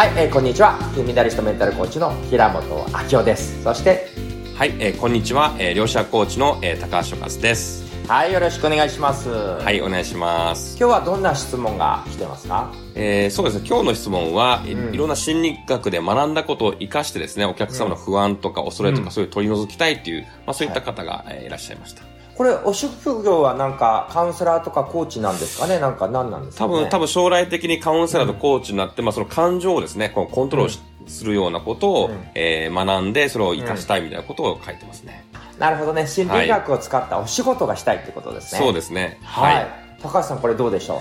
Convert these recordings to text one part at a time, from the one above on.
はい、えー、こんにちは。金メダリストメンタルコーチの平本明夫です。そしてはい、えー、こんにちは、えー、両者コーチの、えー、高橋和です。はいよろしくお願いします。はいお願いします。今日はどんな質問が来てますか？えー、そうですね。今日の質問は、うん、いろんな心理学で学んだことを生かしてですねお客様の不安とか恐れとか、そういう取り除きたいっていう、まあ、そういった方が、えー、いらっしゃいましたこれ、お職業はなんか、カウンセラーとかコーチなんですかね？なんか何なんですか、ね、多分、多分将来的にカウンセラーとコーチになって、うん、まあその感情をですね、このコントロールするようなことを、うん、えー、学んで、それを活かしたいみたいなことを書いてますね。うん、なるほどね。心理学を使ったお仕事がしたいってことですね。はい、そうですね。はい。はい、高橋さん、これどうでしょう？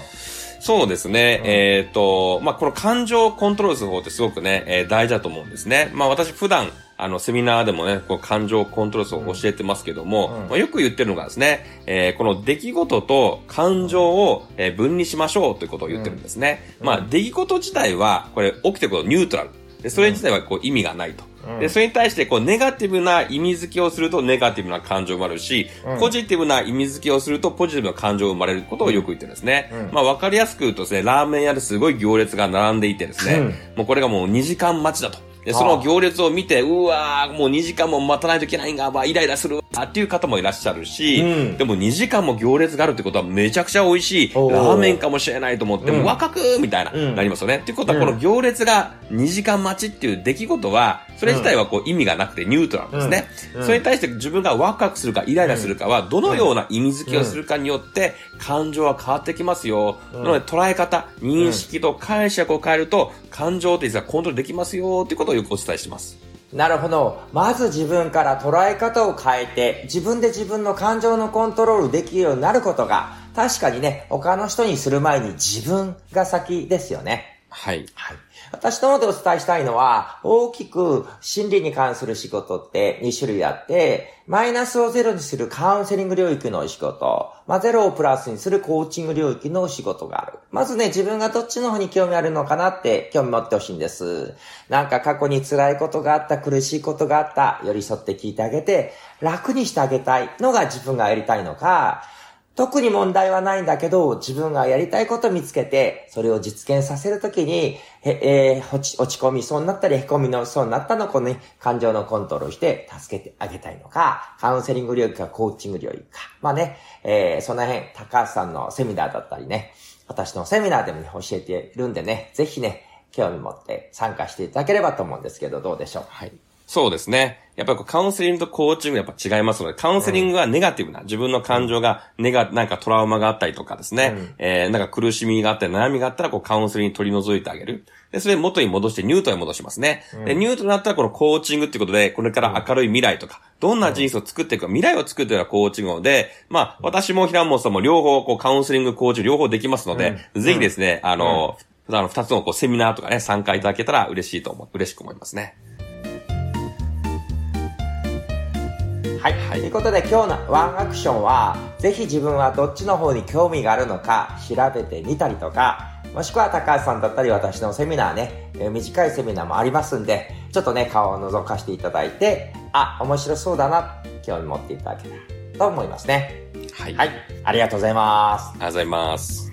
そうですね。うん、えっ、ー、と、まあ、この感情をコントロールする方ってすごくね、えー、大事だと思うんですね。まあ、私普段、あの、セミナーでもね、こう感情コントロールを教えてますけども、うんまあ、よく言ってるのがですね、えー、この出来事と感情を、えー、分離しましょうということを言ってるんですね。うん、まあ、出来事自体は、これ起きてることニュートラル。で、それ自体はこう意味がないと。で、それに対してこうネガティブな意味付けをするとネガティブな感情生まれるし、うん、ポジティブな意味付けをするとポジティブな感情生まれることをよく言ってるんですね。うん、まあわかりやすく言うとですね、ラーメン屋ですごい行列が並んでいてですね、うん、もうこれがもう2時間待ちだと。で、その行列を見て、うわー、もう2時間も待たないといけないんが、まあ、イライラするわっていう方もいらっしゃるし、うん、でも2時間も行列があるってことはめちゃくちゃ美味しいラーメンかもしれないと思って、もう若くみたいな、なりますよね。っていうことは、この行列が2時間待ちっていう出来事は、それ自体はこう意味がなくてニュートラルですね。それに対して自分がワクワクするかイライラするかは、どのような意味付けをするかによって、感情は変わってきますよ。なので捉え方、認識と解釈を変えると、感情って実はコントロールできますよっていうことをよくお伝えします。なるほど。まず自分から捉え方を変えて、自分で自分の感情のコントロールできるようになることが、確かにね、他の人にする前に自分が先ですよね。はい。はい。私の方でお伝えしたいのは、大きく心理に関する仕事って2種類あって、マイナスをゼロにするカウンセリング領域の仕事、まあ、ゼロをプラスにするコーチング領域の仕事がある。まずね、自分がどっちの方に興味あるのかなって興味持ってほしいんです。なんか過去に辛いことがあった、苦しいことがあった、寄り添って聞いてあげて、楽にしてあげたいのが自分がやりたいのか、特に問題はないんだけど、自分がやりたいこと見つけて、それを実現させるときに、えー、落ち落ち込みそうになったり、凹みのそうになったのこの、ね、感情のコントロールして助けてあげたいのか、カウンセリング領域かコーチング領域か。まあね、えー、その辺、高橋さんのセミナーだったりね、私のセミナーでもね、教えているんでね、ぜひね、興味持って参加していただければと思うんですけど、どうでしょう？はい。そうですね。やっぱりカウンセリングとコーチングやっぱ違いますので、カウンセリングはネガティブな、自分の感情が、ネガ、なんかトラウマがあったりとかですね、うん、えー、なんか苦しみがあったり悩みがあったら、こうカウンセリング取り除いてあげる。で、それ元に戻してニュートに戻しますね。うん、で、ニュートになったらこのコーチングっていうことで、これから明るい未来とか、どんな人生を作っていくか、未来を作っていくのはコーチングで、まあ、私も平本さんも両方、こうカウンセリング、コーチ両方できますので、うん、ぜひですね、あの、あの、二つのこうセミナーとかね、参加いただけたら嬉しいと思う、嬉しく思いますね。はい。はい、ということで今日のワンアクションは、ぜひ自分はどっちの方に興味があるのか調べてみたりとか、もしくは高橋さんだったり私のセミナーね、え短いセミナーもありますんで、ちょっとね、顔を覗かせていただいて、あ、面白そうだな、興味持っていただけたらと思いますね。はい。はい。ありがとうございます。ありがとうございます。